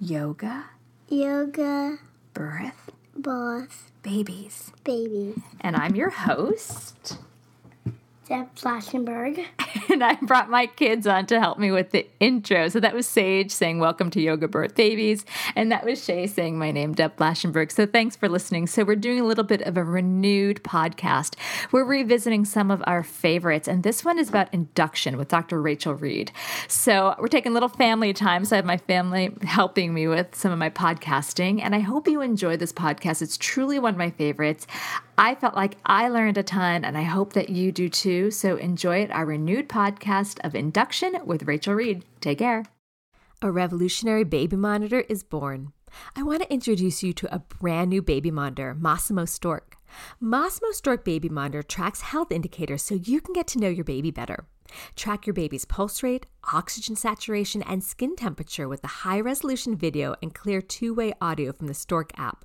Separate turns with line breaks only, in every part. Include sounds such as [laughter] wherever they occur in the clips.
yoga,
yoga,
birth,
birth,
babies.
babies.
And I'm your host.
Deb Flashenberg. [laughs]
and I brought my kids on to help me with the intro. So that was Sage saying, Welcome to Yoga Birth Babies. And that was Shay saying, My name, Deb Flashenberg. So thanks for listening. So we're doing a little bit of a renewed podcast. We're revisiting some of our favorites. And this one is about induction with Dr. Rachel Reed. So we're taking a little family time. So I have my family helping me with some of my podcasting. And I hope you enjoy this podcast. It's truly one of my favorites. I felt like I learned a ton, and I hope that you do too. So enjoy it, our renewed podcast of Induction with Rachel Reed. Take care.
A revolutionary baby monitor is born. I want to introduce you to a brand new baby monitor, Masimo Stork. Masimo Stork Baby Monitor tracks health indicators so you can get to know your baby better. Track your baby's pulse rate, oxygen saturation, and skin temperature with a high resolution video and clear two way audio from the Stork app.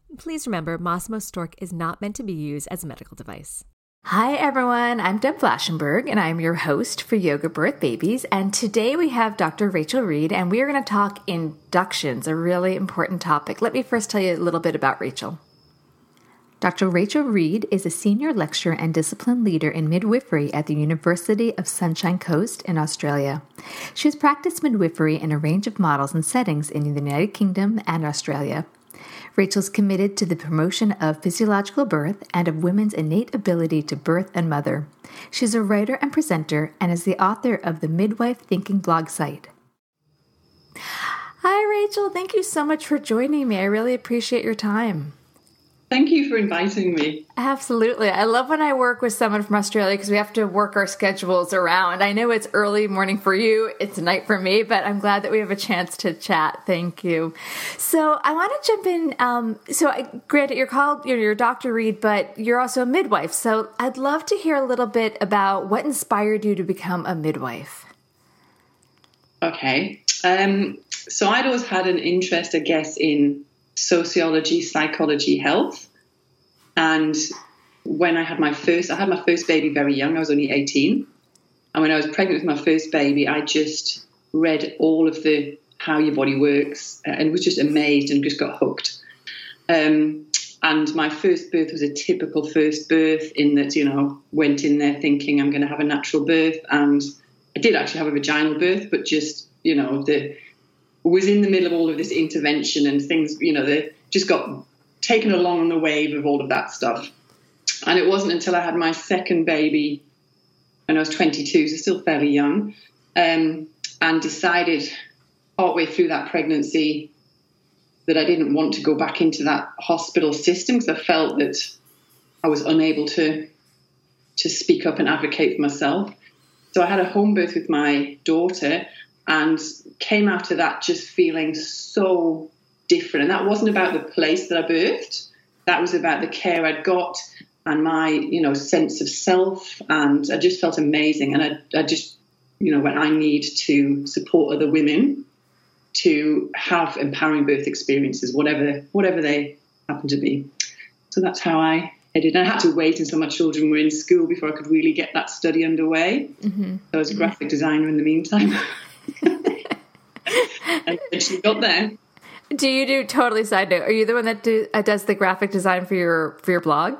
Please remember, Masimo Stork is not meant to be used as a medical device.
Hi, everyone. I'm Deb Flashenberg, and I'm your host for Yoga Birth Babies. And today we have Dr. Rachel Reed, and we are going to talk inductions, a really important topic. Let me first tell you a little bit about Rachel. Dr. Rachel Reed is a senior lecturer and discipline leader in midwifery at the University of Sunshine Coast in Australia. She has practiced midwifery in a range of models and settings in the United Kingdom and Australia. Rachel's committed to the promotion of physiological birth and of women's innate ability to birth and mother. She's a writer and presenter and is the author of the Midwife Thinking blog site. Hi, Rachel. Thank you so much for joining me. I really appreciate your time.
Thank you for inviting me.
Absolutely. I love when I work with someone from Australia because we have to work our schedules around. I know it's early morning for you, it's night for me, but I'm glad that we have a chance to chat. Thank you. So I want to jump in. Um, so, I, granted, you're called, you're, you're Dr. Reed, but you're also a midwife. So I'd love to hear a little bit about what inspired you to become a midwife.
Okay. Um, so I'd always had an interest, I guess, in sociology, psychology, health. And when I had my first, I had my first baby very young. I was only 18. And when I was pregnant with my first baby, I just read all of the how your body works and was just amazed and just got hooked. Um, and my first birth was a typical first birth in that, you know, went in there thinking I'm going to have a natural birth. And I did actually have a vaginal birth, but just, you know, the was in the middle of all of this intervention and things, you know, they just got taken along on the wave of all of that stuff. And it wasn't until I had my second baby when I was 22, so still fairly young, um, and decided partway through that pregnancy that I didn't want to go back into that hospital system because I felt that I was unable to to speak up and advocate for myself. so I had a home birth with my daughter and came out of that just feeling so different. And that wasn't about the place that I birthed, that was about the care I'd got and my, you know, sense of self. And I just felt amazing. And I, I just, you know, when I need to support other women to have empowering birth experiences, whatever whatever they happen to be. So that's how I headed. I had to wait until my children were in school before I could really get that study underway. Mm-hmm. So I was a graphic designer in the meantime. [laughs] and [laughs] she got there.
Do you do totally side note? Are you the one that do, uh, does the graphic design for your for your blog?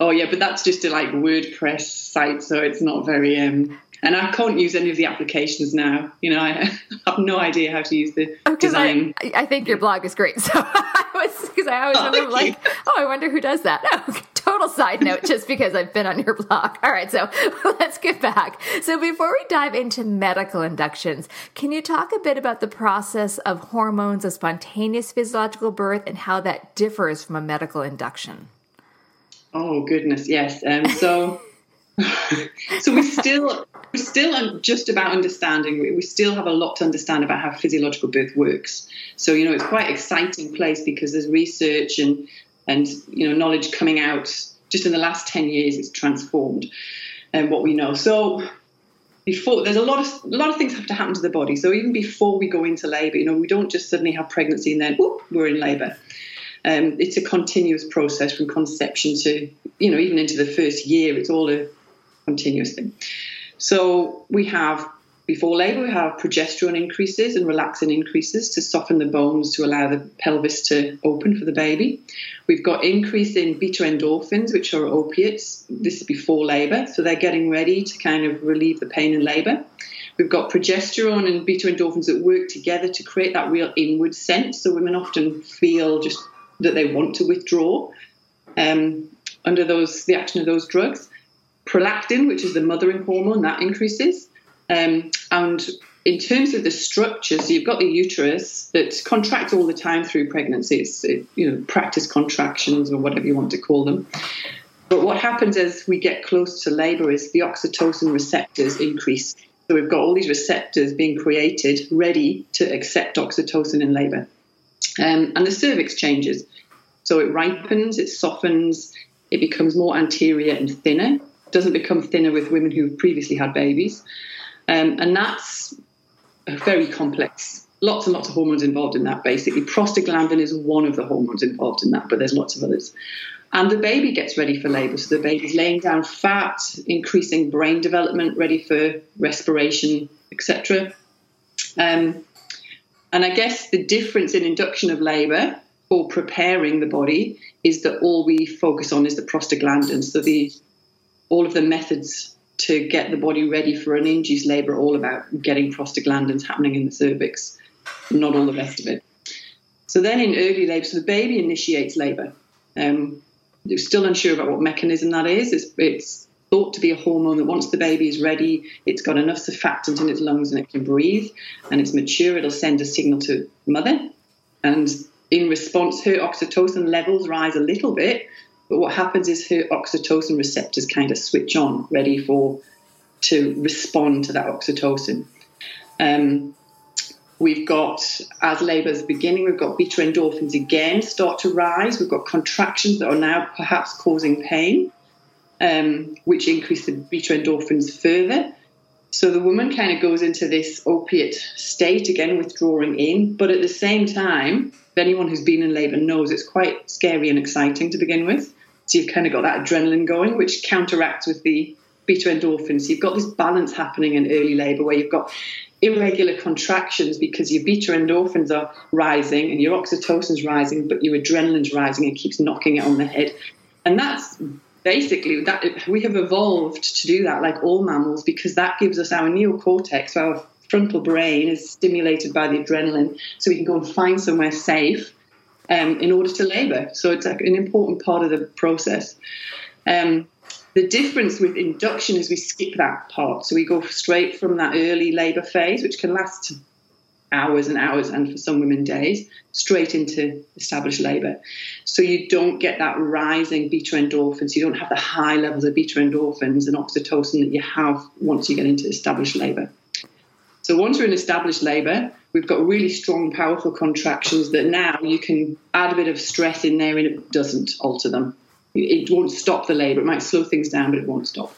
Oh yeah, but that's just a like WordPress site, so it's not very um, and I can't use any of the applications now. You know, I [laughs] have no idea how to use the oh, design.
I, I, think your blog is great. So [laughs] I was because I always oh, wonder like, oh, I wonder who does that. No, total side note, [laughs] just because I've been on your blog. All right, so [laughs] let's get back. So before we dive into medical inductions, can you talk a bit about the process of hormones of spontaneous physiological birth and how that differs from a medical induction?
Oh goodness, yes. Um, so. [laughs] so we still we're still just about understanding. We still have a lot to understand about how physiological birth works. So you know, it's quite exciting place because there's research and and you know knowledge coming out. Just in the last ten years, it's transformed and um, what we know. So before there's a lot of a lot of things have to happen to the body. So even before we go into labour, you know, we don't just suddenly have pregnancy and then whoop, we're in labour. Um, it's a continuous process from conception to you know even into the first year. It's all a continuous thing. So we have before labour, we have progesterone increases and relaxin increases to soften the bones to allow the pelvis to open for the baby. We've got increase in beta endorphins, which are opiates. This is before labour, so they're getting ready to kind of relieve the pain in labour. We've got progesterone and beta endorphins that work together to create that real inward sense. So women often feel just that they want to withdraw um, under those the action of those drugs prolactin, which is the mothering hormone, that increases. Um, and in terms of the structure, so you've got the uterus that contracts all the time through pregnancy. It's it, you know practice contractions or whatever you want to call them. But what happens as we get close to labour is the oxytocin receptors increase. So we've got all these receptors being created, ready to accept oxytocin in labour. Um, and the cervix changes. So it ripens, it softens, it becomes more anterior and thinner It doesn't become thinner with women who have previously had babies. Um, and that's very complex. Lots and lots of hormones involved in that, basically. Prostaglandin is one of the hormones involved in that, but there's lots of others. And the baby gets ready for labor. So the baby's laying down fat, increasing brain development, ready for respiration, etc. Um, and I guess the difference in induction of labor or preparing the body is that all we focus on is the prostaglandin. So the all of the methods to get the body ready for an induced labour all about getting prostaglandins happening in the cervix, not all the rest of it. So then in early labour, so the baby initiates labour. Um, they're still unsure about what mechanism that is. It's, it's, thought to be a hormone that once the baby is ready, it's got enough surfactant in its lungs and it can breathe, and it's mature, it'll send a signal to mother. And in response, her oxytocin levels rise a little bit, but what happens is her oxytocin receptors kind of switch on, ready for to respond to that oxytocin. Um, we've got, as labour's beginning, we've got beta endorphins again start to rise. We've got contractions that are now perhaps causing pain, um, which increase the beta endorphins further. So the woman kind of goes into this opiate state, again withdrawing in, but at the same time, if anyone who's been in labour knows it's quite scary and exciting to begin with. So you've kind of got that adrenaline going, which counteracts with the beta endorphins. So you've got this balance happening in early labour where you've got irregular contractions because your beta endorphins are rising and your oxytocin's rising, but your adrenaline's rising and keeps knocking it on the head. And that's basically that we have evolved to do that like all mammals because that gives us our neocortex, our frontal brain is stimulated by the adrenaline, so we can go and find somewhere safe um, in order to labour. So it's like an important part of the process. Um, the difference with induction is we skip that part. So we go straight from that early labour phase, which can last hours and hours, and for some women days, straight into established labour. So you don't get that rising beta endorphins. You don't have the high levels of beta endorphins and oxytocin that you have once you get into established labour. So once we're in established labour, we've got really strong, powerful contractions that now you can add a bit of stress in there and it doesn't alter them. It won't stop the labour. It might slow things down, but it won't stop.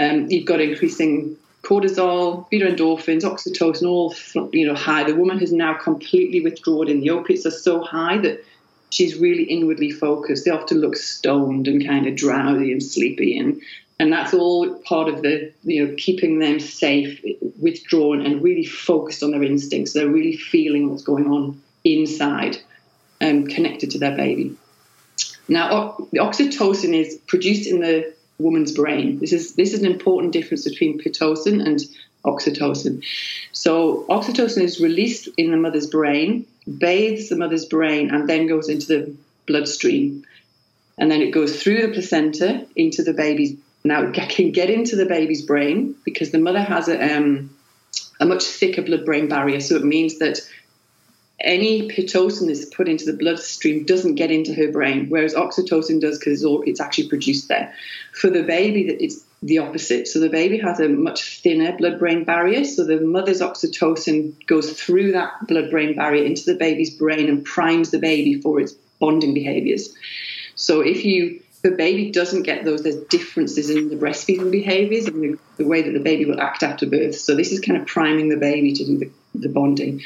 Um, you've got increasing cortisol, beta endorphins, oxytocin, all you know high. The woman has now completely withdrawn, and the opiates are so high that she's really inwardly focused. They often look stoned and kind of drowsy and sleepy, and and that's all part of the you know keeping them safe, withdrawn, and really focused on their instincts. They're really feeling what's going on inside, and connected to their baby. Now, the oxytocin is produced in the woman's brain. This is this is an important difference between pitocin and oxytocin. So oxytocin is released in the mother's brain, bathes the mother's brain, and then goes into the bloodstream. And then it goes through the placenta into the baby's. Now [laughs] it can get into the baby's brain because the mother has a, um, a much thicker blood-brain barrier. So it means that any pitocin that's put into the bloodstream doesn't get into her brain, whereas oxytocin does because it's, actually produced there. For the baby, it's the opposite. So the baby has a much thinner blood-brain barrier. So the mother's oxytocin goes through that blood-brain barrier into the baby's brain and primes the baby for its bonding behaviors. So if you the baby doesn't get those, there's differences in the breastfeeding behaviors and the, the way that the baby will act after birth. So this is kind of priming the baby to do the, the bonding.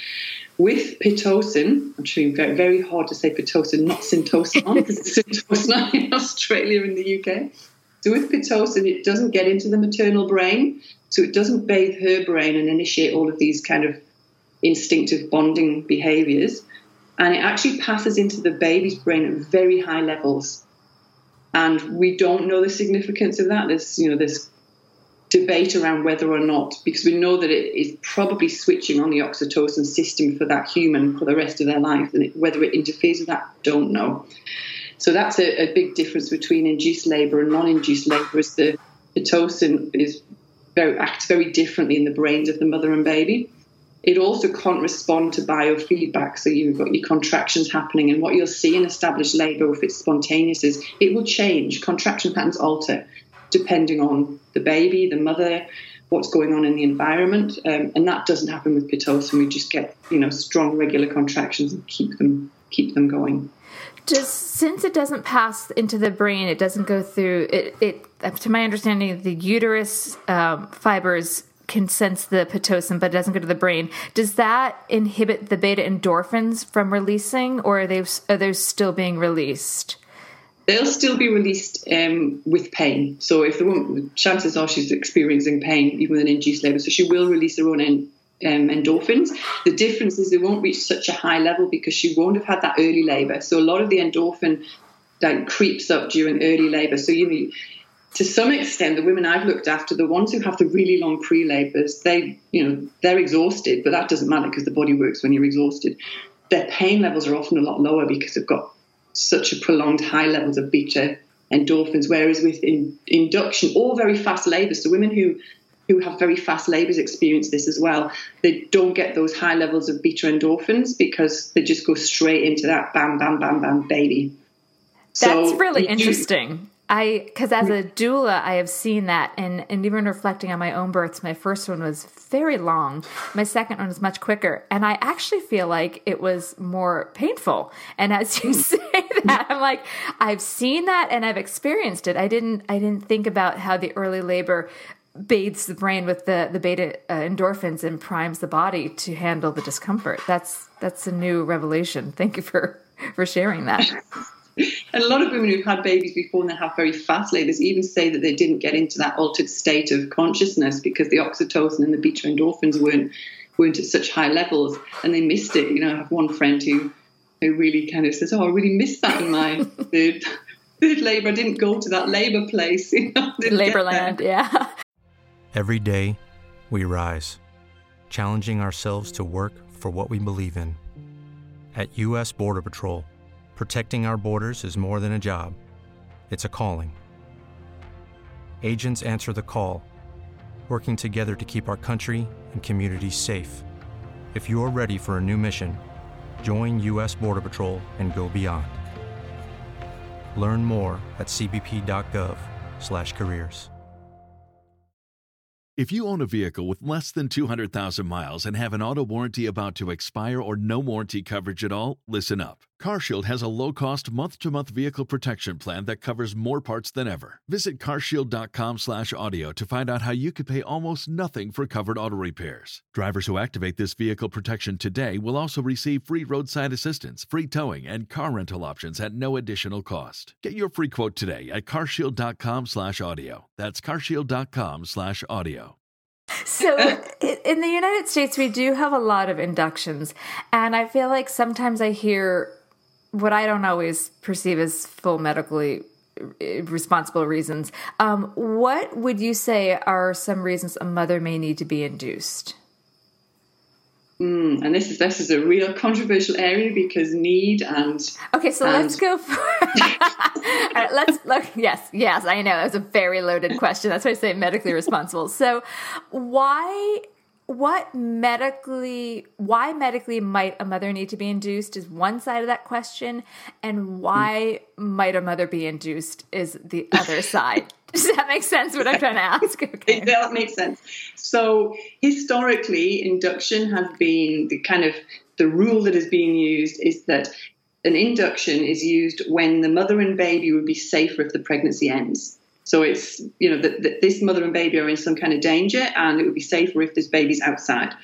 With Pitocin, I'm sure very, very hard to say Pitocin, not Syntocin, [laughs] because it's Syntocin [laughs] in Australia and the UK. So with Pitocin, it doesn't get into the maternal brain, so it doesn't bathe her brain and initiate all of these kind of instinctive bonding behaviors. And it actually passes into the baby's brain at very high levels. And we don't know the significance of that. There's, you know, there's debate around whether or not, because we know that it is probably switching on the oxytocin system for that human for the rest of their life, and it, whether it interferes with that, don't know. So that's a, a big difference between induced labour and non-induced labour. Is the pitocin is very acts very differently in the brains of the mother and baby. It also can't respond to biofeedback, so you've got your contractions happening, and what you'll see in established labour, if it's spontaneous, is it will change. Contraction patterns alter depending on the baby, the mother, what's going on in the environment, um, and that doesn't happen with pitocin. We just get you know strong regular contractions and keep them keep them going.
Just since it doesn't pass into the brain, it doesn't go through it. it to my understanding, the uterus um, fibers can sense the pitocin, but it doesn't go to the brain. Does that inhibit the beta endorphins from releasing, or are they are they still being released?
They'll still be released um, with pain. So if the woman, chances are she's experiencing pain even with an induced labour, so she will release her own um, endorphins. The difference is they won't reach such a high level because she won't have had that early labour. So a lot of the endorphin like creeps up during early labour. So you know, to some extent, the women I've looked after, the ones who have the really long pre-labours, they you know they're exhausted, but that doesn't matter because the body works when you're exhausted. Their pain levels are often a lot lower because they've got such a prolonged high levels of beta endorphins. Whereas with in, induction or very fast labour, so women who who have very fast labours experience this as well. They don't get those high levels of beta endorphins because they just go straight into that bam, bam, bam, bam baby.
That's so really interesting. I because as a doula, I have seen that, and and even reflecting on my own births, my first one was very long. My second one was much quicker, and I actually feel like it was more painful. And as you [laughs] say that, I'm like, I've seen that and I've experienced it. I didn't I didn't think about how the early labor bathes the brain with the the beta uh, endorphins and primes the body to handle the discomfort. That's that's a new revelation. Thank you for for sharing that. [laughs]
and a lot of women who've had babies before and they have very fast labours even say that they didn't get into that altered state of consciousness because the oxytocin and the beta endorphins weren't weren't at such high levels and they missed it. You know, I have one friend who who really kind of says, "Oh, I really missed that in my [laughs] third third labour. I didn't go to that labour place, [laughs] you know,
labour land." Yeah.
Every day, we rise, challenging ourselves to work for what we believe in. At U.S. Border Patrol Protecting our borders is more than a job, it's a calling. Agents answer the call, working together to keep our country and communities safe. If you're ready for a new mission, join U.S. Border Patrol and go beyond. Learn more at cbp.gov/careers.
If you own a vehicle with less than 200,000 miles and have an auto warranty about to expire or no warranty coverage at all, listen up. CarShield has a low-cost month-to-month vehicle protection plan that covers more parts than ever. Visit carshield.com/audio to find out how you could pay almost nothing for covered auto repairs. Drivers who activate this vehicle protection today will also receive free roadside assistance, free towing, and car rental options at no additional cost. Get your free quote today at carshield.com/audio. That's carshield.com/audio.
So, in the United States, we do have a lot of inductions, and I feel like sometimes I hear what I don't always perceive as full medically responsible reasons. Um, what would you say are some reasons a mother may need to be induced?
Mm, and this is this is a real controversial area because need and
okay. So and... let's go for [laughs] right, let's look. Yes, yes, I know it's a very loaded question. That's why I say medically responsible. So why what medically why medically might a mother need to be induced is one side of that question and why might a mother be induced is the other [laughs] side. Does that make sense what i'm trying to ask? [laughs]
Okay. that makes sense. So historically induction has been the kind of the rule that is being used is that an induction is used when the mother and baby would be safer if the pregnancy ends so it's, you know, that this mother and baby are in some kind of danger and it would be safer if this baby's outside.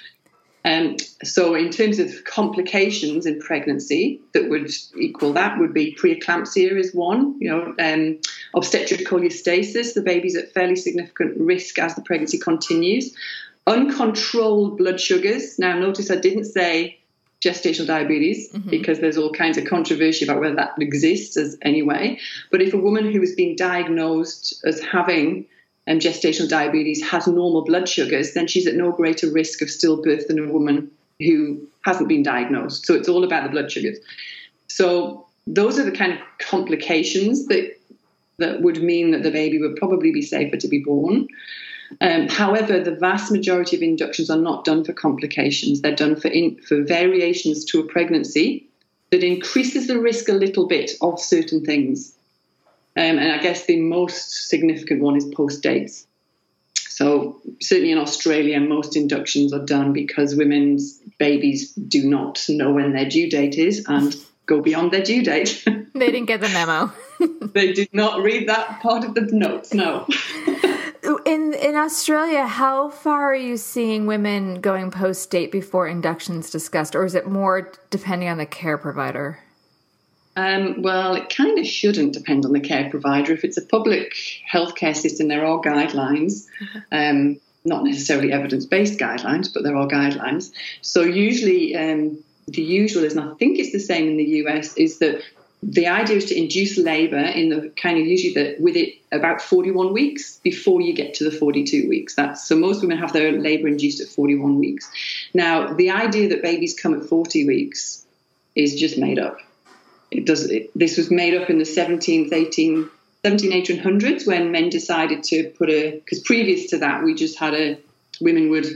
Um, so in terms of complications in pregnancy that would equal that would be preeclampsia is one, you know, um, obstetric cholestasis, the baby's at fairly significant risk as the pregnancy continues. Uncontrolled blood sugars. Now notice I didn't say gestational diabetes mm-hmm. because there's all kinds of controversy about whether that exists as anyway. But if a woman who is being diagnosed as having um, gestational diabetes has normal blood sugars, then she's at no greater risk of stillbirth than a woman who hasn't been diagnosed. So it's all about the blood sugars. So those are the kind of complications that that would mean that the baby would probably be safer to be born. Um, however, the vast majority of inductions are not done for complications. They're done for, in, for variations to a pregnancy that increases the risk a little bit of certain things. Um, and I guess the most significant one is post dates. So, certainly in Australia, most inductions are done because women's babies do not know when their due date is and go beyond their due date. [laughs]
they didn't get the memo.
they did not read that part of the notes, no. [laughs]
In in Australia, how far are you seeing women going post date before inductions discussed, or is it more depending on the care provider?
Um, well, it kind of shouldn't depend on the care provider. If it's a public healthcare system, there are guidelines. [laughs] Um, not necessarily evidence based guidelines, but there are guidelines. So, usually, um, the usual is, and I think it's the same in the US, is that the idea is to induce labour in the kind of usually that with it about 41 weeks before you get to the 42 weeks. That's so most women have their labour induced at 41 weeks. Now the idea that babies come at 40 weeks is just made up. It does. It, this was made up in the 17th, 18, 17, 1800s when men decided to put a because previous to that we just had a women would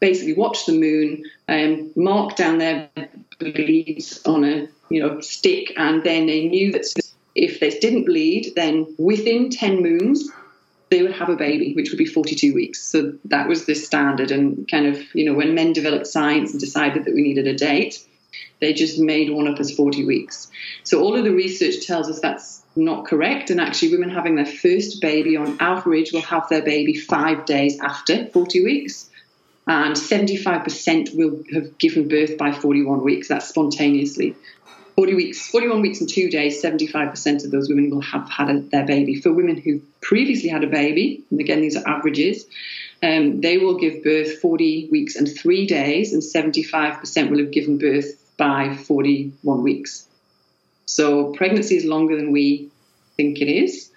basically watch the moon and mark down their bleeds on a you know stick, and then they knew that if they didn't bleed, then within ten moons they would have a baby, which would be 42 weeks. So that was the standard. And kind of, you know, when men developed science and decided that we needed a date, they just made one up as 40 weeks. So all of the research tells us that's not correct. And actually, women having their first baby on average will have their baby five days after 40 weeks and 75% will have given birth by 41 weeks. That's spontaneously. 40 weeks, 41 weeks and two days, 75% of those women will have had a, their baby. For women who previously had a baby, and again, these are averages, um, they will give birth 40 weeks and three days, and 75% will have given birth by 41 weeks. So pregnancy is longer than we think it is.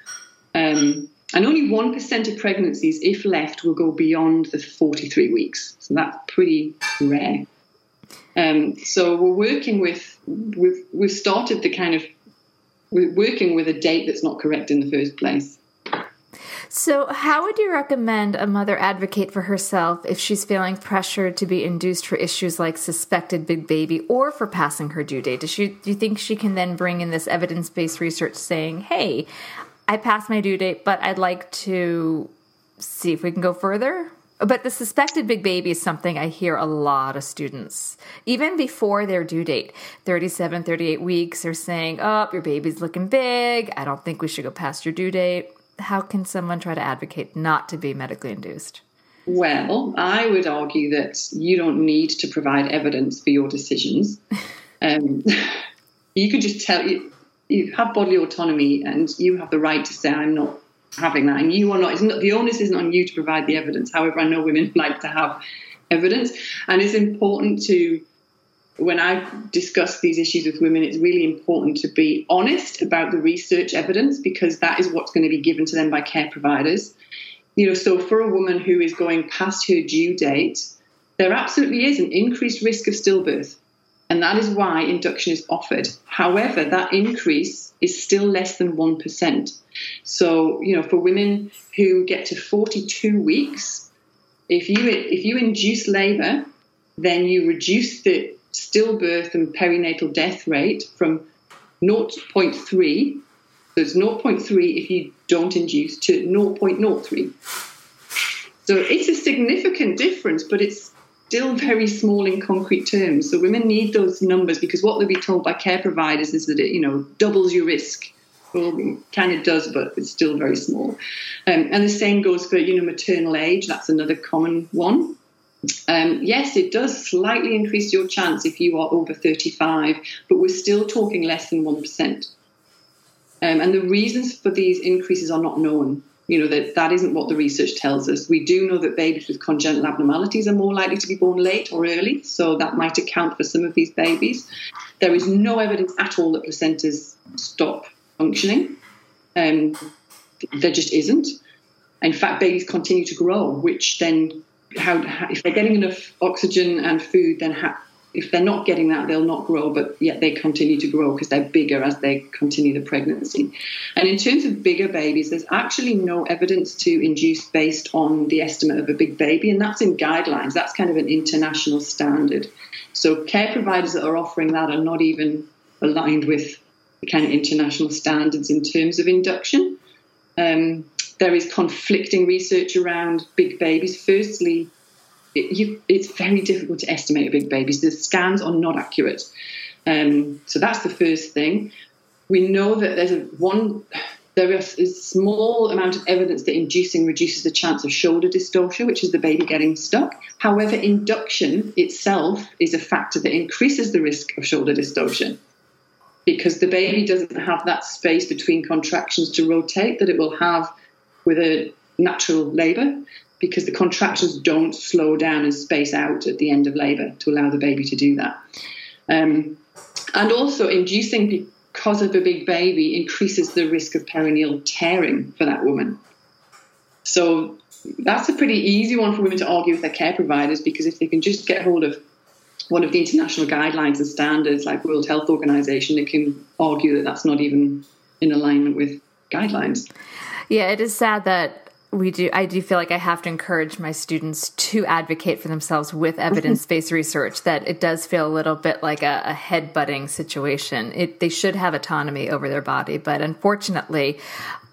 Um, and only 1% of pregnancies, if left, will go beyond the 43 weeks. So that's pretty rare. Um, so we're working with, we've, we've started the kind of, we're working with a date that's not correct in the first place.
So, how would you recommend a mother advocate for herself if she's feeling pressured to be induced for issues like suspected big baby or for passing her due date? Does she, do you think she can then bring in this evidence based research saying, hey, I passed my due date, but I'd like to see if we can go further? But the suspected big baby is something I hear a lot of students, even before their due date 37, 38 weeks, are saying, Oh, your baby's looking big. I don't think we should go past your due date how can someone try to advocate not to be medically induced?
Well, I would argue that you don't need to provide evidence for your decisions. [laughs] um, you could just tell you, you have bodily autonomy and you have the right to say, I'm not having that. And you are not, not, the onus isn't on you to provide the evidence. However, I know women [laughs] like to have evidence. And it's important to when I discuss these issues with women, it's really important to be honest about the research evidence because that is what's going to be given to them by care providers. You know, so for a woman who is going past her due date, there absolutely is an increased risk of stillbirth. And that is why induction is offered. However, that increase is still less than 1%. So, you know, for women who get to 42 weeks, if you if you induce labor, then you reduce the stillbirth and perinatal death rate from 0.3, so it's 0.3 if you don't induce, to 0.03. So it's a significant difference, but it's still very small in concrete terms. So women need those numbers because what they'll be told by care providers is that it, you know, doubles your risk. Well, it kind of does, but it's still very small. Um, and the same goes for, you know, maternal age. That's another common one. Um, yes, it does slightly increase your chance if you are over 35, but we're still talking less than 1%. Um, and the reasons for these increases are not known. You know, that, that isn't what the research tells us. We do know that babies with congenital abnormalities are more likely to be born late or early, so that might account for some of these babies. There is no evidence at all that placentas stop functioning. Um, there just isn't. In fact, babies continue to grow, which then how, if they're getting enough oxygen and food, then how, if they're not getting that, they'll not grow, but yet they continue to grow because they're bigger as they continue the pregnancy. And in terms of bigger babies, there's actually no evidence to induce based on the estimate of a big baby, and that's in guidelines. That's kind of an international standard. So care providers that are offering that are not even aligned with the kind of international standards in terms of induction. Um, there is conflicting research around big babies. Firstly, it, you, it's very difficult to estimate a big baby. The scans are not accurate. Um, so that's the first thing. We know that there's a one. There is a small amount of evidence that inducing reduces the chance of shoulder dystocia, which is the baby getting stuck. However, induction itself is a factor that increases the risk of shoulder dystocia because the baby doesn't have that space between contractions to rotate that it will have with a natural labour because the contractions don't slow down and space out at the end of labour to allow the baby to do that. Um, and also, inducing because of a big baby increases the risk of perineal tearing for that woman. So that's a pretty easy one for women to argue with their care providers because if they can just get hold of one of the international guidelines and standards like World Health Organization, they can argue that that's not even in alignment with guidelines.
Yeah, it is sad that we do i do feel like i have to encourage my students to advocate for themselves with evidence-based mm-hmm. research that it does feel a little bit like a, a head-butting situation. It, they should have autonomy over their body but unfortunately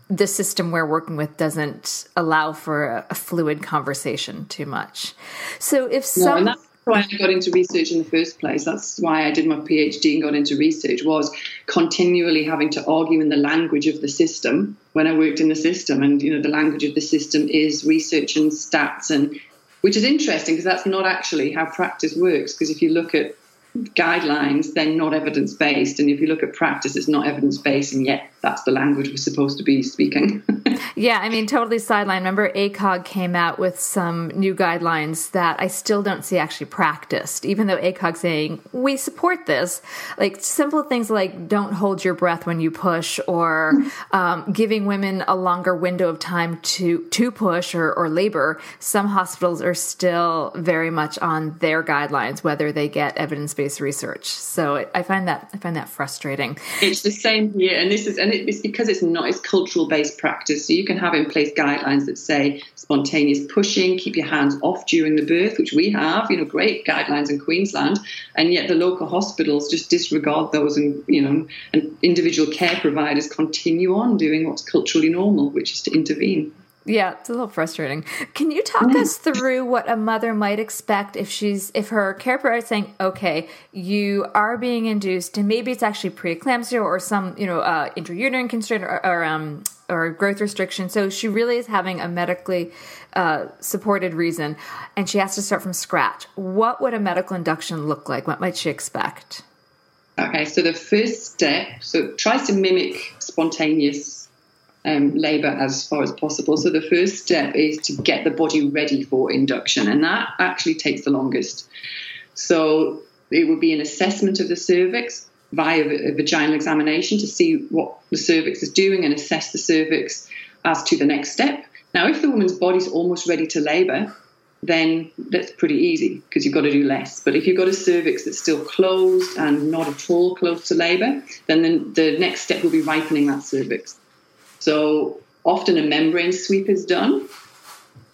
the system we're working with doesn't allow for a, a fluid conversation too much. So if some
no, why I got into research in the first place. That's why I did my PhD and got into research was continually having to argue in the language of the system when I worked in the system. And you know, the language of the system is research and stats, and which is interesting because that's not actually how practice works. Because if you look at guidelines, they're not evidence based. And if you look at practice, it's not evidence based, and yet that's the language we're supposed to be speaking. [laughs]
yeah, I mean, totally sideline. Remember, ACOG came out with some new guidelines that I still don't see actually practiced, even though ACOG saying we support this. Like simple things like don't hold your breath when you push, or [laughs] um, giving women a longer window of time to to push or, or labor. Some hospitals are still very much on their guidelines, whether they get evidence based research. So I find that I find that frustrating.
It's the same here, and this is and and it's because it's not it's cultural based practice. So you can have in place guidelines that say spontaneous pushing, keep your hands off during the birth, which we have, you know, great guidelines in Queensland, and yet the local hospitals just disregard those, and you know, and individual care providers continue on doing what's culturally normal, which is to intervene.
Yeah, it's a little frustrating. Can you talk us through what a mother might expect if she's if her care provider is saying, "Okay, you are being induced, and maybe it's actually preeclampsia or some you know uh, intrauterine constraint or, or um or growth restriction." So she really is having a medically uh, supported reason, and she has to start from scratch. What would a medical induction look like? What might she expect?
Okay, so the first step, so it tries to mimic spontaneous um, labour as far as possible. So the first step is to get the body ready for induction, and that actually takes the longest. So it would be an assessment of the cervix via a vaginal examination to see what the cervix is doing and assess the cervix as to the next step. Now, if the woman's body's almost ready to labour, then that's pretty easy because you've got to do less. But if you've got a cervix that's still closed and not at all close to labour, then the, the next step will be ripening that cervix. So often a membrane sweep is done.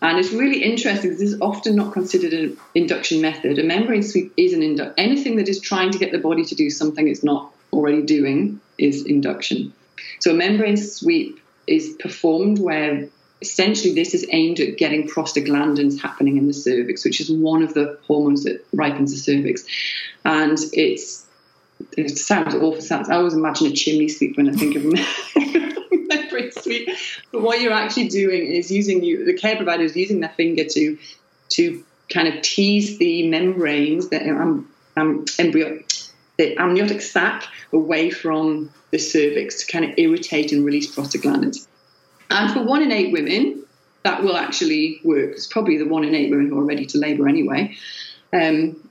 And it's really interesting because this is often not considered an induction method. A membrane sweep is an induction. Anything that is trying to get the body to do something it's not already doing is induction. So a membrane sweep is performed where essentially this is aimed at getting prostaglandins happening in the cervix, which is one of the hormones that ripens the cervix. And it's it sounds awful. Sounds, I always imagine a chimney sweep when I think of [laughs] But what you're actually doing is using you, the care provider is using their finger to to kind of tease the membranes, the um, um, embryo, the amniotic sac away from the cervix to kind of irritate and release prostaglandins. And for one in eight women, that will actually work. It's probably the one in eight women who are ready to labour anyway. Um,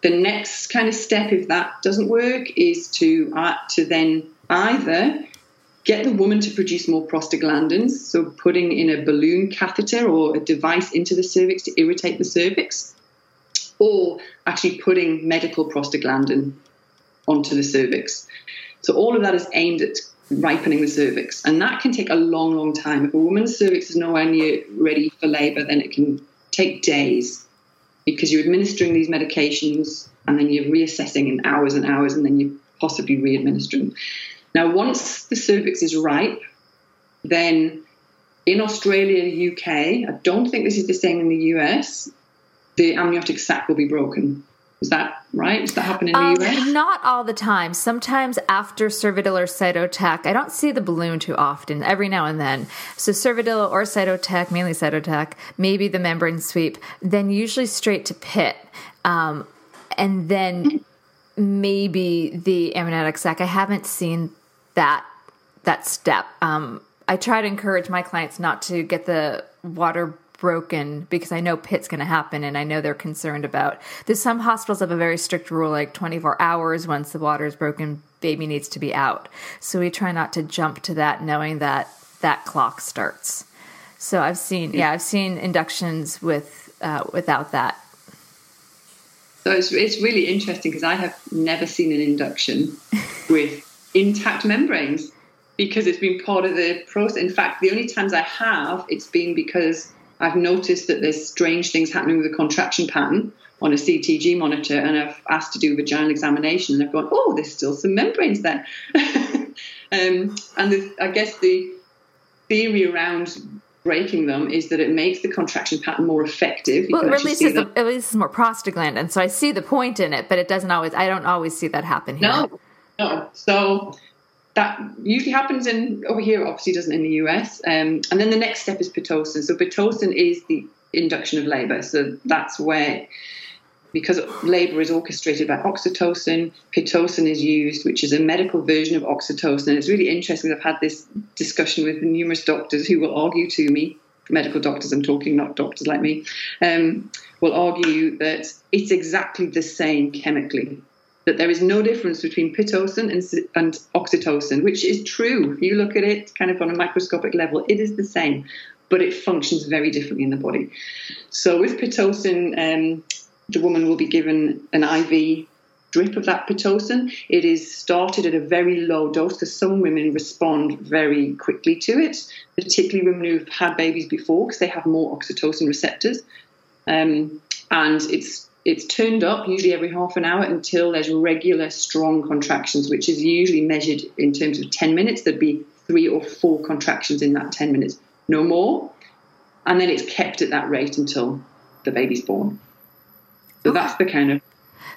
the next kind of step, if that doesn't work, is to uh, to then either get the woman to produce more prostaglandins, so putting in a balloon catheter or a device into the cervix to irritate the cervix, or actually putting medical prostaglandin onto the cervix. So all of that is aimed at ripening the cervix, and that can take a long, long time. If a woman's cervix is nowhere near ready for labour, then it can take days because you're administering these medications and then you're reassessing in hours and hours, and then you're possibly re-administering. Now, once the cervix is ripe, then in Australia, UK, I don't think this is the same in the US, the amniotic sac will be broken. Is that right? Does that happen in the um, US?
Not all the time. Sometimes after Cervidil or Cytotec, I don't see the balloon too often, every now and then. So Cervidil or Cytotec, mainly Cytotec, maybe the membrane sweep, then usually straight to pit. Um, and then maybe the amniotic sac. I haven't seen that that step. Um, I try to encourage my clients not to get the water broken because I know pit's going to happen and I know they're concerned about. There's some hospitals have a very strict rule like 24 hours once the water is broken, baby needs to be out. So we try not to jump to that knowing that that clock starts. So I've seen yeah, I've seen inductions with uh, without that.
So it's it's really interesting because I have never seen an induction [laughs] with intact membranes because it's been part of the process. In fact, the only times I have, it's been because I've noticed that there's strange things happening with the contraction pattern on a CTG monitor, and I've asked to do a vaginal examination, and I've gone, oh, there's still some membranes there. [laughs] um, and the, I guess the theory around breaking them is that it makes the contraction pattern more effective.
You well, it releases, the, it releases more prostaglandin, so I see the point in it, but it doesn't always. I don't always see that happen here.
No, no. So that usually happens in over here. Obviously, doesn't in the US. Um, and then the next step is pitocin. So pitocin is the induction of labour. So that's where, because labour is orchestrated by oxytocin, pitocin is used, which is a medical version of oxytocin. And it's really interesting. I've had this discussion with numerous doctors who will argue to me. Medical doctors, I'm talking, not doctors like me, um, will argue that it's exactly the same chemically that there is no difference between pitocin and, and, oxytocin, which is true. If you look at it kind of on a microscopic level, it is the same, but it functions very differently in the body. So with pitocin, um, the woman will be given an IV drip of that Pitocin. It is started at a very low dose because some women respond very quickly to it, particularly women who've had babies before because they have more oxytocin receptors. Um, and it's it's turned up usually every half an hour until there's regular strong contractions, which is usually measured in terms of 10 minutes. There'd be three or four contractions in that 10 minutes, no more. And then it's kept at that rate until the baby's born. So that's the kind of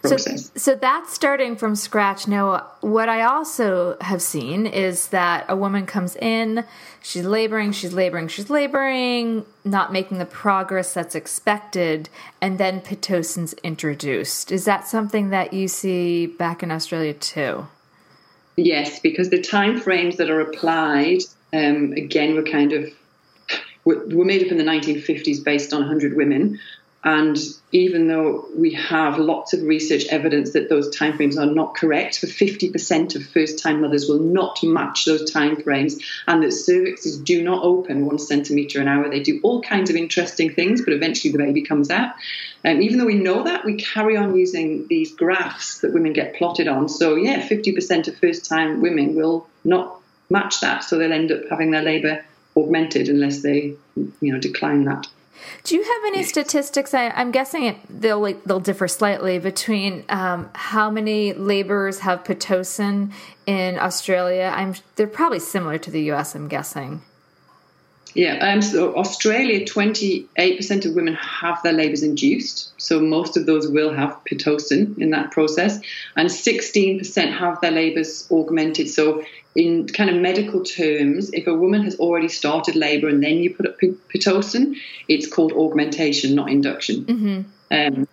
process.
So, so that's starting from scratch. Now, what I also have seen is that a woman comes in, she's laboring, she's laboring, she's laboring, not making the progress that's expected, and then Pitocin's introduced. Is that something that you see back in Australia too?
Yes, because the time frames that are applied, um, again, were kind of were made up in the 1950s based on 100 women and even though we have lots of research evidence that those timeframes are not correct, for 50% of first time mothers will not match those timeframes, and that cervixes do not open one centimetre an hour. They do all kinds of interesting things, but eventually the baby comes out. And um, even though we know that, we carry on using these graphs that women get plotted on. So, yeah, 50% of first time women will not match that, so they'll end up having their labour augmented unless they you know decline that
do you have any statistics? I, am guessing it, they'll they'll differ slightly between um, how many laborers have pitocin in Australia. I'm they're probably similar to the U.S. I'm guessing.
Yeah, um, so Australia, 28% of women have their labours induced. So most of those will have Pitocin in that process. And 16% have their labours augmented. So, in kind of medical terms, if a woman has already started labour and then you put up Pitocin, it's called augmentation, not induction. Mm-hmm. Um,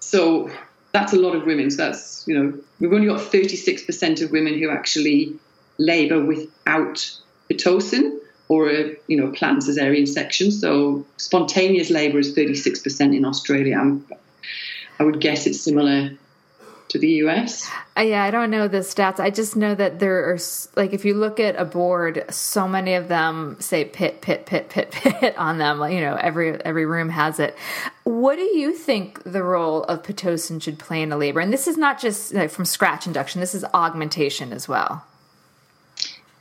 so, that's a lot of women. So, that's, you know, we've only got 36% of women who actually labour without Pitocin or a you know planned cesarean section. So spontaneous labour is 36% in Australia. I'm, I would guess it's similar to the US.
Uh, yeah, I don't know the stats. I just know that there are like if you look at a board, so many of them say pit, pit, pit, pit, [laughs] pit on them. Like you know, every every room has it. What do you think the role of pitocin should play in a labor? And this is not just like, from scratch induction. This is augmentation as well.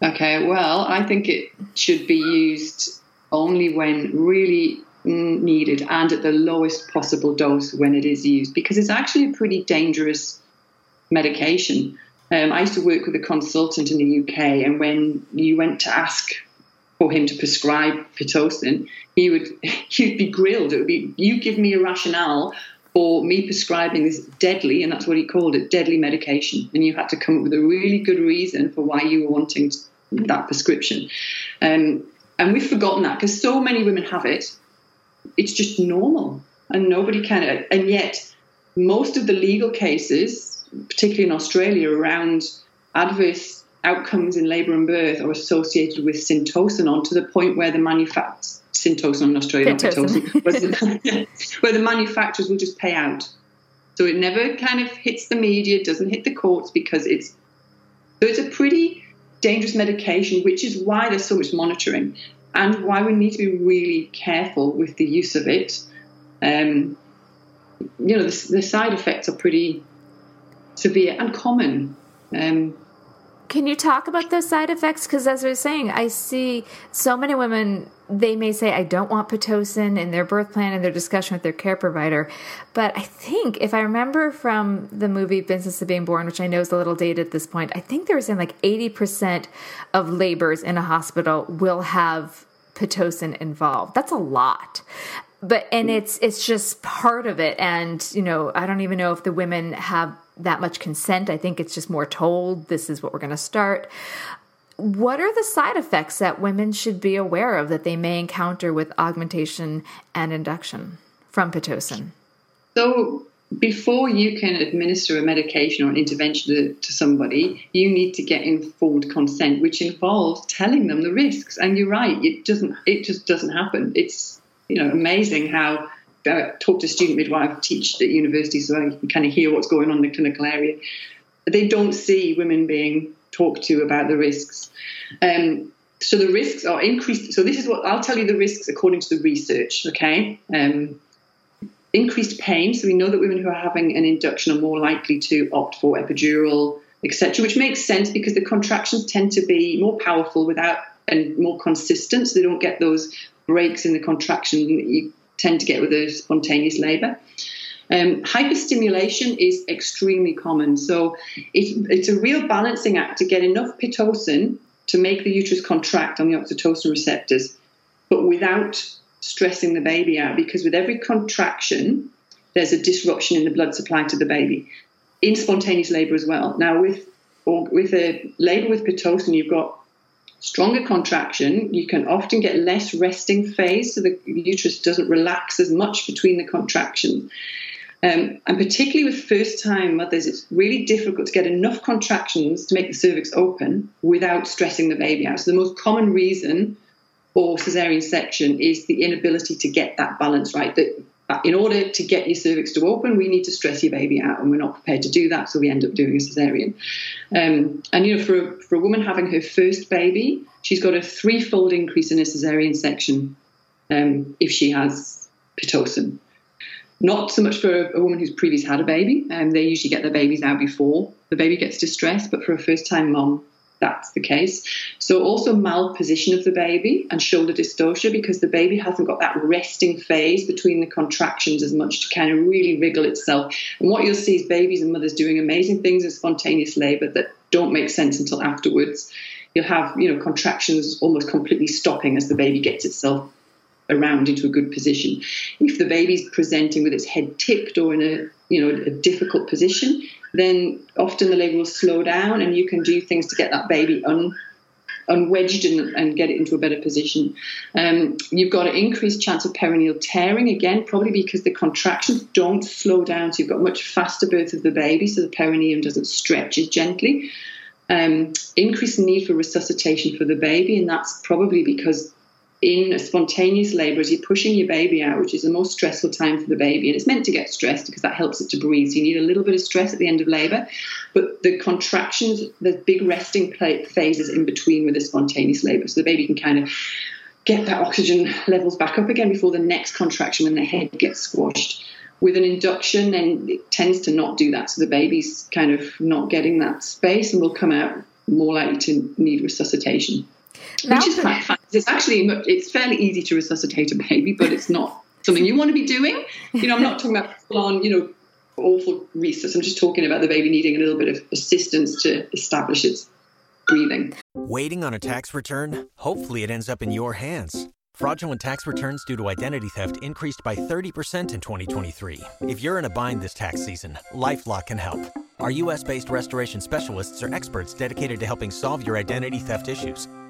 Okay, well, I think it should be used only when really needed and at the lowest possible dose when it is used because it's actually a pretty dangerous medication. Um, I used to work with a consultant in the UK, and when you went to ask for him to prescribe pitocin, he would [laughs] he'd be grilled. It would be you give me a rationale for me prescribing this deadly, and that's what he called it, deadly medication, and you had to come up with a really good reason for why you were wanting that prescription. Um, and we've forgotten that because so many women have it. It's just normal, and nobody can. And yet, most of the legal cases, particularly in Australia, around adverse outcomes in labour and birth are associated with syntocinon to the point where the manufacturers syntocinon in Australia, where, [laughs] where the manufacturers will just pay out. So it never kind of hits the media, doesn't hit the courts because it's so it's a pretty dangerous medication, which is why there's so much monitoring and why we need to be really careful with the use of it. Um, you know, the, the, side effects are pretty severe and common. Um,
can you talk about those side effects? Because as I was saying, I see so many women, they may say, I don't want Pitocin in their birth plan and their discussion with their care provider. But I think, if I remember from the movie Business of Being Born, which I know is a little dated at this point, I think they were saying like 80% of labors in a hospital will have Pitocin involved. That's a lot but and it's it's just part of it and you know i don't even know if the women have that much consent i think it's just more told this is what we're going to start what are the side effects that women should be aware of that they may encounter with augmentation and induction from pitocin
so before you can administer a medication or an intervention to, to, somebody, you need to get informed consent, which involves telling them the risks. And you're right, it doesn't. It just doesn't happen. It's you know, amazing how talk to student midwife, teach at university, so I can kind of hear what's going on in the clinical area. They don't see women being talked to about the risks. Um, so the risks are increased. So this is what I'll tell you the risks according to the research. Okay. Um, increased pain. So we know that women who are having an induction are more likely to opt for epidural, etc., which makes sense because the contractions tend to be more powerful without and more consistent, so they don't get those breaks in the contraction you tend to get with a spontaneous labour. Um, hyperstimulation is extremely common, so it's, it's a real balancing act to get enough pitocin to make the uterus contract on the oxytocin receptors, but without stressing the baby out. Because with every contraction, there's a disruption in the blood supply to the baby in spontaneous labour as well. Now, with or with a labour with pitocin, you've got stronger contraction. You can often get less resting phase, so the uterus doesn't relax as much between the contractions. Um, and particularly with first time mothers, it's really difficult to get enough contractions to make the cervix open without stressing the baby out. So, the most common reason for cesarean section is the inability to get that balance right. That in order to get your cervix to open, we need to stress your baby out, and we're not prepared to do that, so we end up doing a cesarean. Um, and you know, for a, for a woman having her first baby, she's got a threefold increase in her cesarean section um, if she has pitocin. Not so much for a woman who's previously had a baby, and um, they usually get their babies out before the baby gets distressed, but for a first time mom, that's the case. So also malposition of the baby and shoulder dystocia because the baby hasn't got that resting phase between the contractions as much to kind of really wriggle itself. And what you'll see is babies and mothers doing amazing things in spontaneous labor that don't make sense until afterwards. You'll have, you know, contractions almost completely stopping as the baby gets itself around into a good position. If the baby's presenting with its head tipped or in a you know a difficult position, then often the labour will slow down and you can do things to get that baby un, unwedged and, and get it into a better position. Um, you've got an increased chance of perineal tearing, again, probably because the contractions don't slow down. So you've got much faster birth of the baby, so the perineum doesn't stretch as gently. Um, increased need for resuscitation for the baby, and that's probably because in a spontaneous labour as you're pushing your baby out, which is the most stressful time for the baby. And it's meant to get stressed because that helps it to breathe. So you need a little bit of stress at the end of labour. But the contractions, the big resting phases in between with the spontaneous labour. So the baby can kind of get that oxygen levels back up again before the next contraction when the head gets squashed. With an induction, then it tends to not do that. So the baby's kind of not getting that space and will come out more likely to need resuscitation which is quite fun. It's actually it's fairly easy to resuscitate a baby, but it's not something you want to be doing. You know, I'm not talking about full on, you know, awful resus. I'm just talking about the baby needing a little bit of assistance to establish its breathing.
Waiting on a tax return? Hopefully, it ends up in your hands. Fraudulent tax returns due to identity theft increased by 30% in 2023. If you're in a bind this tax season, LifeLock can help. Our U.S.-based restoration specialists are experts dedicated to helping solve your identity theft issues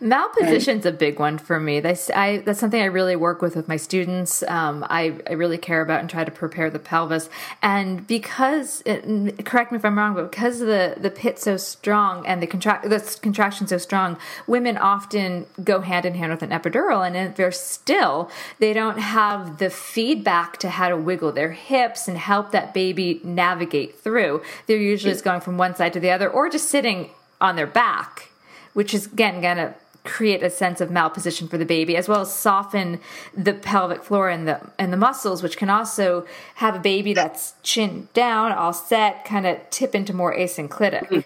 Malposition's a big one for me. That's I that's something I really work with with my students. Um, I I really care about and try to prepare the pelvis. And because, it, correct me if I'm wrong, but because the the pit so strong and the contract the contraction so strong, women often go hand in hand with an epidural. And if they're still, they don't have the feedback to how to wiggle their hips and help that baby navigate through. They're usually just going from one side to the other, or just sitting on their back which is again going to create a sense of malposition for the baby as well as soften the pelvic floor and the and the muscles which can also have a baby that's chin down all set kind of tip into more asynclitic mm-hmm.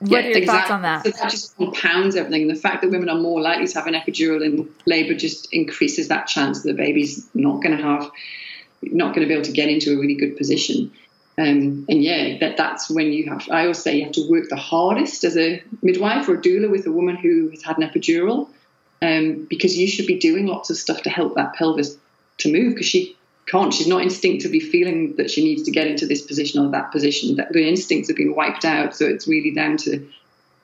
what yeah, are your exactly. thoughts on that
so that just compounds everything the fact that women are more likely to have an epidural in labor just increases that chance that the baby's not going to have not going to be able to get into a really good position um, and yeah, that that's when you have. I always say you have to work the hardest as a midwife or a doula with a woman who has had an epidural, um, because you should be doing lots of stuff to help that pelvis to move because she can't. She's not instinctively feeling that she needs to get into this position or that position. That the instincts have been wiped out, so it's really down to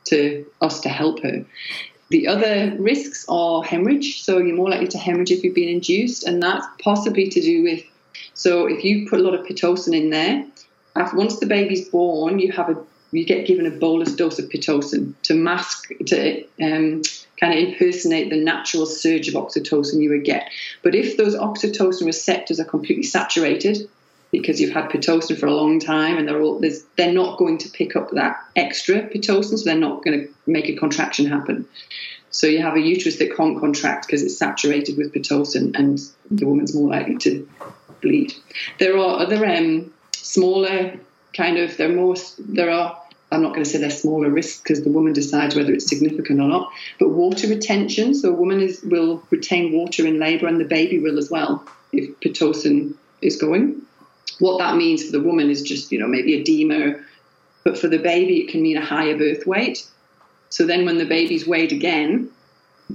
to us to help her. The other risks are hemorrhage. So you're more likely to hemorrhage if you've been induced, and that's possibly to do with. So if you put a lot of pitocin in there, once the baby's born, you have a you get given a bolus dose of pitocin to mask to um, kind of impersonate the natural surge of oxytocin you would get. But if those oxytocin receptors are completely saturated, because you've had pitocin for a long time and they're all they're not going to pick up that extra pitocin, so they're not going to make a contraction happen. So you have a uterus that can't contract because it's saturated with pitocin, and the woman's more likely to bleed. There are other um, smaller kind of there are more there are I'm not going to say they're smaller risks because the woman decides whether it's significant or not. But water retention, so a woman is, will retain water in labour and the baby will as well if pitocin is going. What that means for the woman is just, you know, maybe edema, but for the baby it can mean a higher birth weight. So then when the baby's weighed again,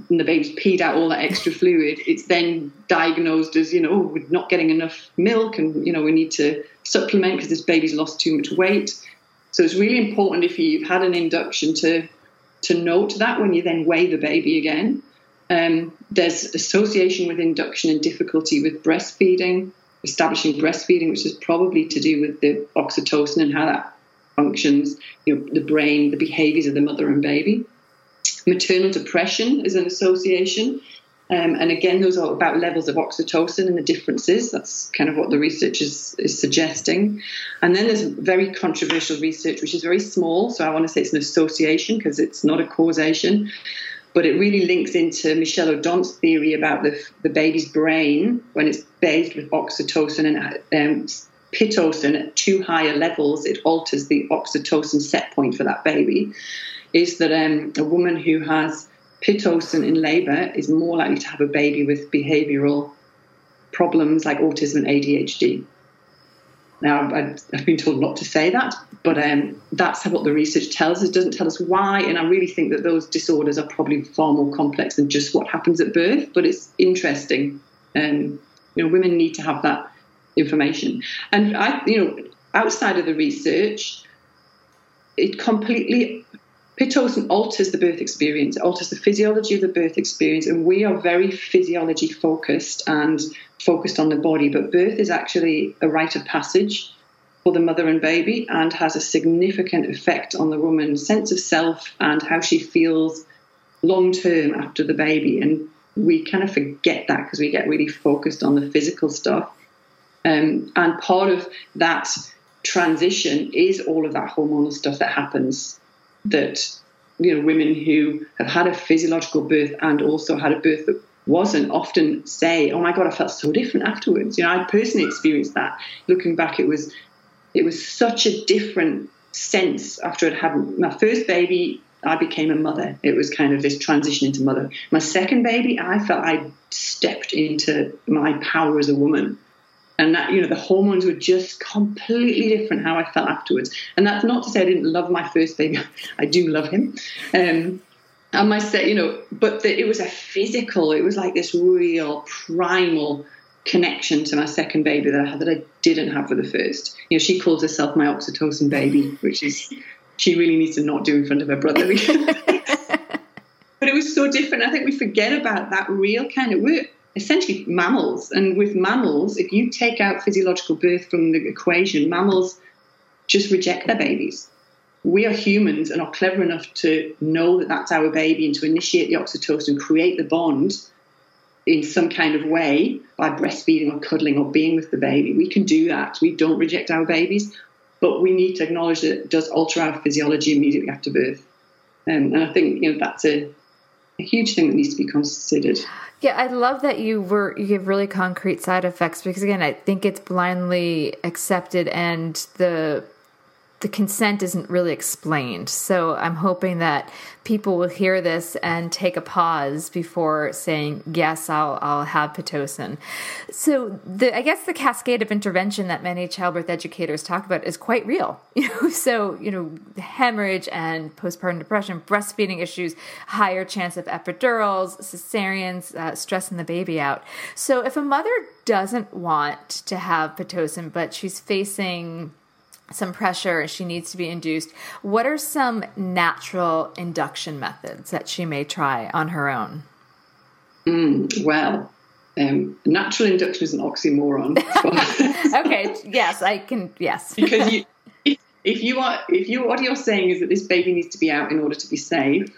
and the baby's peed out all that extra fluid, it's then diagnosed as, you know, oh, we're not getting enough milk and, you know, we need to supplement because this baby's lost too much weight. So it's really important if you've had an induction to to note that when you then weigh the baby again. Um, there's association with induction and difficulty with breastfeeding, establishing breastfeeding, which is probably to do with the oxytocin and how that functions, you know, the brain, the behaviors of the mother and baby. Maternal depression is an association. Um, and again, those are about levels of oxytocin and the differences. That's kind of what the research is, is suggesting. And then there's very controversial research, which is very small. So I want to say it's an association because it's not a causation. But it really links into Michel Odent's theory about the, the baby's brain when it's bathed with oxytocin and um, pitocin at two higher levels, it alters the oxytocin set point for that baby. Is that um, a woman who has pitocin in labour is more likely to have a baby with behavioural problems like autism and ADHD. Now, I've been told not to say that, but um, that's what the research tells us. It doesn't tell us why, and I really think that those disorders are probably far more complex than just what happens at birth. But it's interesting. Um, you know, women need to have that information, and I, you know, outside of the research, it completely Pitocin alters the birth experience, it alters the physiology of the birth experience, and we are very physiology focused and focused on the body. But birth is actually a rite of passage for the mother and baby and has a significant effect on the woman's sense of self and how she feels long term after the baby. And we kind of forget that because we get really focused on the physical stuff. Um, and part of that transition is all of that hormonal stuff that happens that you know women who have had a physiological birth and also had a birth that wasn't often say, "Oh my God, I felt so different afterwards." You know, I personally experienced that. Looking back, it was it was such a different sense after I'd had my first baby. I became a mother. It was kind of this transition into mother. My second baby, I felt I stepped into my power as a woman and that you know the hormones were just completely different how I felt afterwards. And that's not to say I didn't love my first baby. [laughs] I do love him. Um, and my say, you know, but the, it was a physical. It was like this real primal connection to my second baby that I had that I didn't have for the first. You know, she calls herself my oxytocin baby, which is she really needs to not do in front of her brother. [laughs] [laughs] but it was so different. I think we forget about that real kind of work essentially mammals. And with mammals, if you take out physiological birth from the equation, mammals just reject their babies. We are humans and are clever enough to know that that's our baby and to initiate the oxytocin, create the bond in some kind of way by breastfeeding or cuddling or being with the baby. We can do that. We don't reject our babies, but we need to acknowledge that it does alter our physiology immediately after birth. Um, and I think you know that's a, a huge thing that needs to be considered.
Yeah, I love that you were you give really concrete side effects because again, I think it's blindly accepted and the the consent isn't really explained. So I'm hoping that people will hear this and take a pause before saying yes, I'll I'll have pitocin. So the I guess the cascade of intervention that many childbirth educators talk about is quite real. [laughs] You know, so you know hemorrhage and postpartum depression, breastfeeding issues, higher chance of epidurals, cesareans, uh, stressing the baby out. So if a mother doesn't want to have pitocin, but she's facing some pressure. She needs to be induced. What are some natural induction methods that she may try on her own?
Mm, well um, natural induction is an oxymoron. [laughs]
Okay yes i can yes.
Because you [laughs] if, if you are if you what you're saying is that this baby needs to be out in order to be safe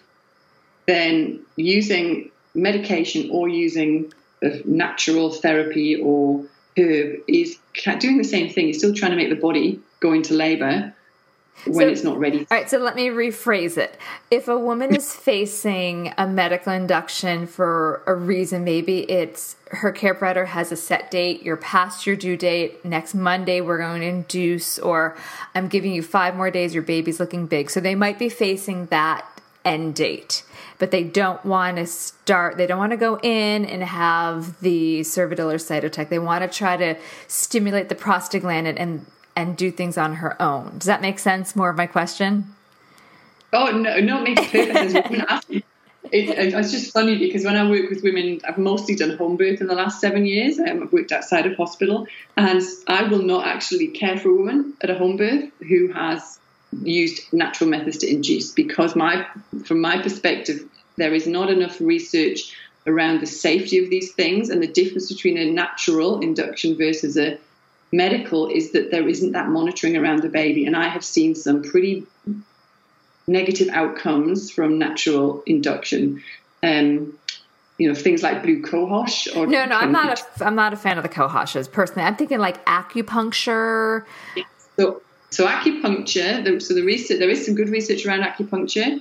then using medication or using natural therapy or herb is doing the same thing. You're still trying to make the body go into labor when
So-
it's not ready.
All right, so let me rephrase it. If a woman is [laughs] facing a medical induction for a reason, maybe it's her care provider has a set date, you're past your due date, next Monday we're going to induce, or I'm giving you five more days, your baby's looking big. So they might be facing that end date, but they don't want to start, they don't want to go in and have the Cervidil or Cytotec. They want to try to stimulate the prostaglandin and and do things on her own. Does that make sense? More of my question?
Oh no, no, it makes perfect sense. [laughs] Women ask me- It, it- it's just funny because when I work with women, I've mostly done home birth in the last seven years. Um, I've worked outside of hospital, and I will not actually care for a woman at a home birth who has used natural methods to induce because my, from my perspective, there is not enough research around the safety of these things and the difference between a natural induction versus a medical is that there isn't that monitoring around the baby. And I have seen some pretty negative outcomes from natural induction. Um, you know, things like blue cohosh or
No, no, I'm not a I'm not a fan of the cohoshes personally. I'm thinking like acupuncture.
So, so acupuncture. So the research there is some good research around acupuncture.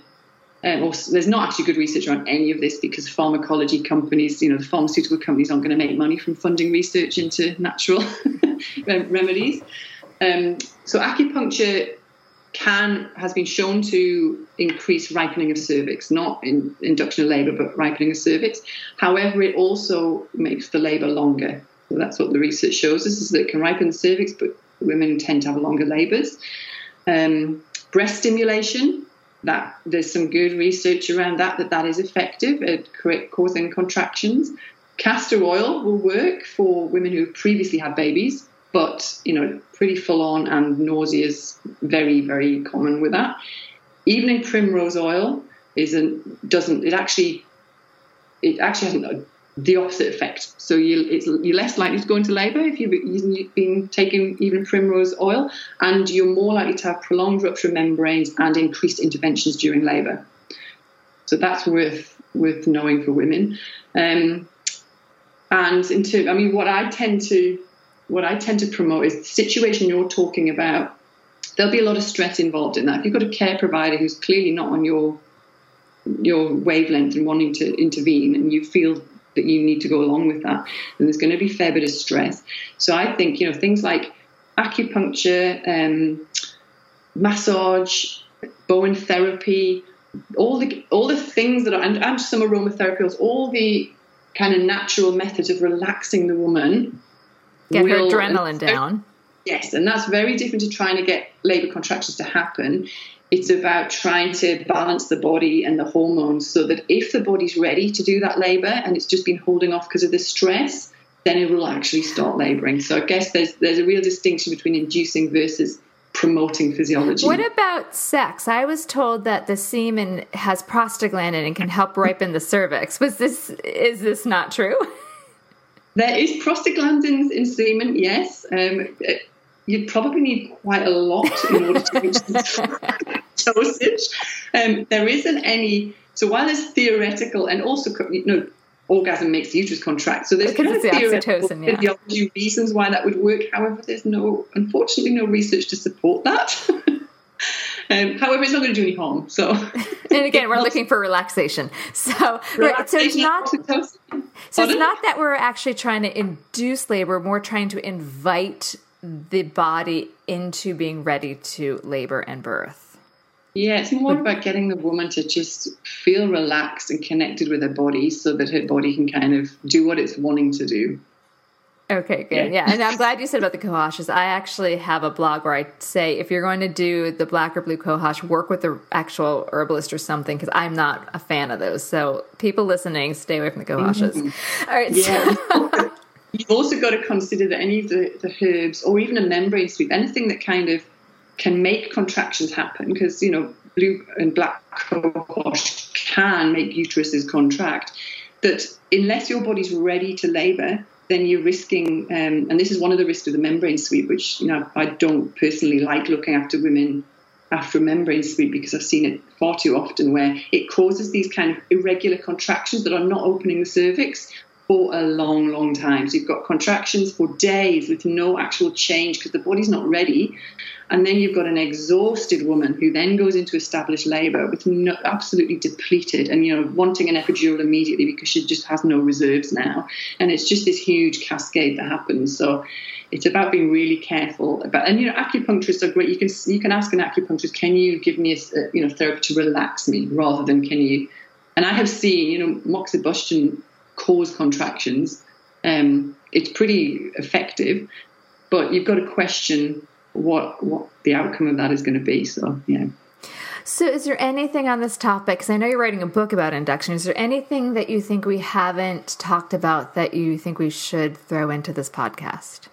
Um, or there's not actually good research on any of this because pharmacology companies, you know, the pharmaceutical companies aren't going to make money from funding research into natural [laughs] remedies. Um, so acupuncture can has been shown to increase ripening of cervix, not in induction of labour, but ripening of cervix. However, it also makes the labour longer. So that's what the research shows us is that it can ripen the cervix, but women tend to have longer labours. Um, breast stimulation, that there's some good research around that that that is effective at causing contractions. Castor oil will work for women who have previously had babies, but you know, pretty full on and nausea is very very common with that. Evening primrose oil isn't doesn't it actually it actually has a- the opposite effect. So you you're less likely to go into labour if you've been, taking even primrose oil, and you're more likely to have prolonged rupture of membranes and increased interventions during labour. So that's worth worth knowing for women. Um, and into, I mean, what I tend to what I tend to promote is the situation you're talking about. There'll be a lot of stress involved in that. If you've got a care provider who's clearly not on your your wavelength and wanting to intervene, and you feel that you need to go along with that, then there's going to be a fair bit of stress. So I think you know things like acupuncture, um, massage, Bowen therapy, all the all the things that are and, and some aromatherapy, all the kind of natural methods of relaxing the woman.
Get her
will-
adrenaline down.
Yes, and that's very different to trying to get labour contractions to happen. It's about trying to balance the body and the hormones so that if the body's ready to do that labour and it's just been holding off because of the stress, then it will actually start labouring. So I guess there's there's a real distinction between inducing versus promoting physiology.
What about sex? I was told that the semen has prostaglandin and can help [laughs] ripen the cervix. Was this is this not true? [laughs]
There is prostaglandins in semen, yes. Um, uh, you'd probably need quite a lot in order to reach the [laughs] dosage. Um, there isn't any. So while there's theoretical and also, you know, orgasm makes the uterus contract. So there's
Because
kind of
the
theoretical
oxytocin, yeah.
physiology reasons why that would work. However, there's no, unfortunately, no research to support that. [laughs] um, however, it's not going to do any harm. So, [laughs]
And again, we're looking for relaxation. So, right, so it's not
oxytocin.
so it's not that we're actually trying to induce labor, we're trying to invite the body into being ready to labor and birth.
Yeah, it's more about getting the woman to just feel relaxed and connected with her body so that her body can kind of do what it's wanting to do.
Okay, good. Yeah. and I'm glad you said about the [laughs] cohoshes. I actually have a blog where I say if you're going to do the black or blue cohosh, work with the actual herbalist or something because I'm not a fan of those. So people listening, stay away from the mm-hmm. cohoshes. All right.
Yeah.
So, [laughs]
You've also got to consider that any of the, the herbs or even a membrane sweep, anything that kind of can make contractions happen, because, you know, blue and black cohosh can make uteruses contract, that unless your body's ready to labour, then you're risking, um, and this is one of the risks of the membrane sweep, which, you know, I don't personally like looking after women after a membrane sweep because I've seen it far too often where it causes these kind of irregular contractions that are not opening the cervix for a long, long time. So you've got contractions for days with no actual change because the body's not ready. And then you've got an exhausted woman who then goes into established labour with no, absolutely depleted and you know wanting an epidural immediately because she just has no reserves now. And it's just this huge cascade that happens. So it's about being really careful about. And you know, acupuncturists are great. You can you can ask an acupuncturist, can you give me a you know therapy to relax me rather than can you. And I have seen you know moxibustion cause contractions. Um, it's pretty effective, but you've got to question what what the outcome of that is going to be. So yeah.
So, is there anything on this topic? Because I know you're writing a book about induction. Is there anything that you think we haven't talked about that you think we should throw into this podcast?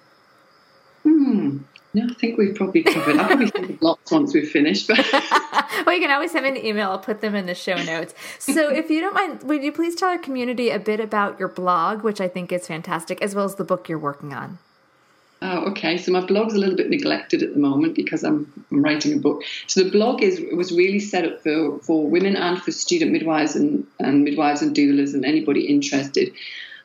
Hmm. No, I think we've probably covered. I'll probably think of [laughs] lots once we've finished. But [laughs]
well, you can always send me an email. I'll put them in the show notes. So, if you don't mind, would you please tell our community a bit about your blog, which I think is fantastic, as well as the book you're working on?
Oh, okay. So my blog's a little bit neglected at the moment because I'm, I'm writing a book. So the blog is was really set up for, for women and for student midwives and, and midwives and doulas and anybody interested.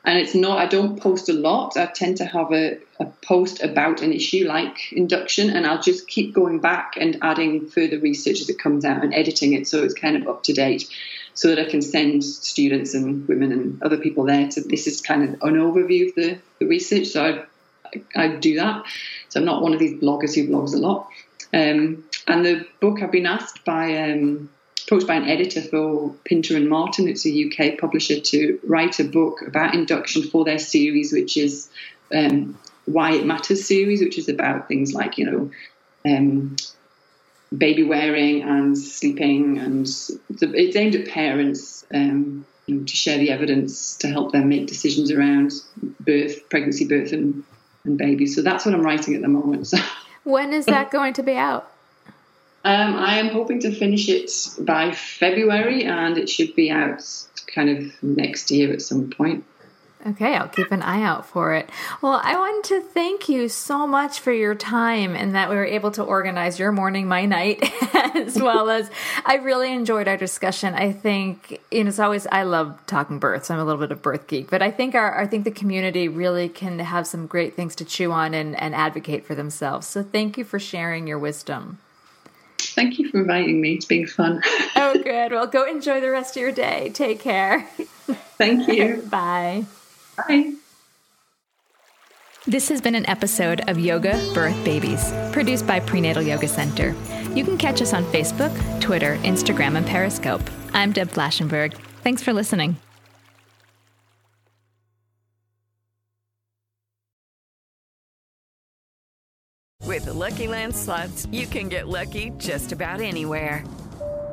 And it's not, I don't post a lot. I tend to have a, a post about an issue like induction, and I'll just keep going back and adding further research as it comes out and editing it so it's kind of up to date so that I can send students and women and other people there to this is kind of an overview of the, the research. So I I do that. So I'm not one of these bloggers who blogs a lot. Um, and the book I've been asked by um, approached by an editor for Pinter and Martin, it's a UK publisher, to write a book about induction for their series, which is um, Why It Matters series, which is about things like, you know, um, baby wearing and sleeping, and it's aimed at parents. Um, you know, to share the evidence to help them make decisions around birth, pregnancy, birth, and and babies. So that's what I'm writing at the moment. So. [laughs]
When is that going to be out?
Um, I am hoping to finish it by February, and it should be out kind of next year at some point.
Okay, I'll keep an eye out for it. Well, I want to thank you so much for your time and that we were able to organize your morning, my night, [laughs] as well as I really enjoyed our discussion. I think, you know, it's always, I love talking births. I'm a little bit of birth geek, but I think our, I think the community really can have some great things to chew on and, and advocate for themselves. So thank you for sharing your wisdom.
Thank you for inviting me. It's been fun. [laughs]
oh, good. Well, go enjoy the rest of your day. Take care.
Thank you. [laughs]
Bye.
Bye.
This has been an episode of Yoga Birth Babies, produced by Prenatal Yoga Center. You can catch us on Facebook, Twitter, Instagram, and Periscope. I'm Deb Flashenberg. Thanks for listening.
With the Lucky Land slots, you can get lucky just about anywhere.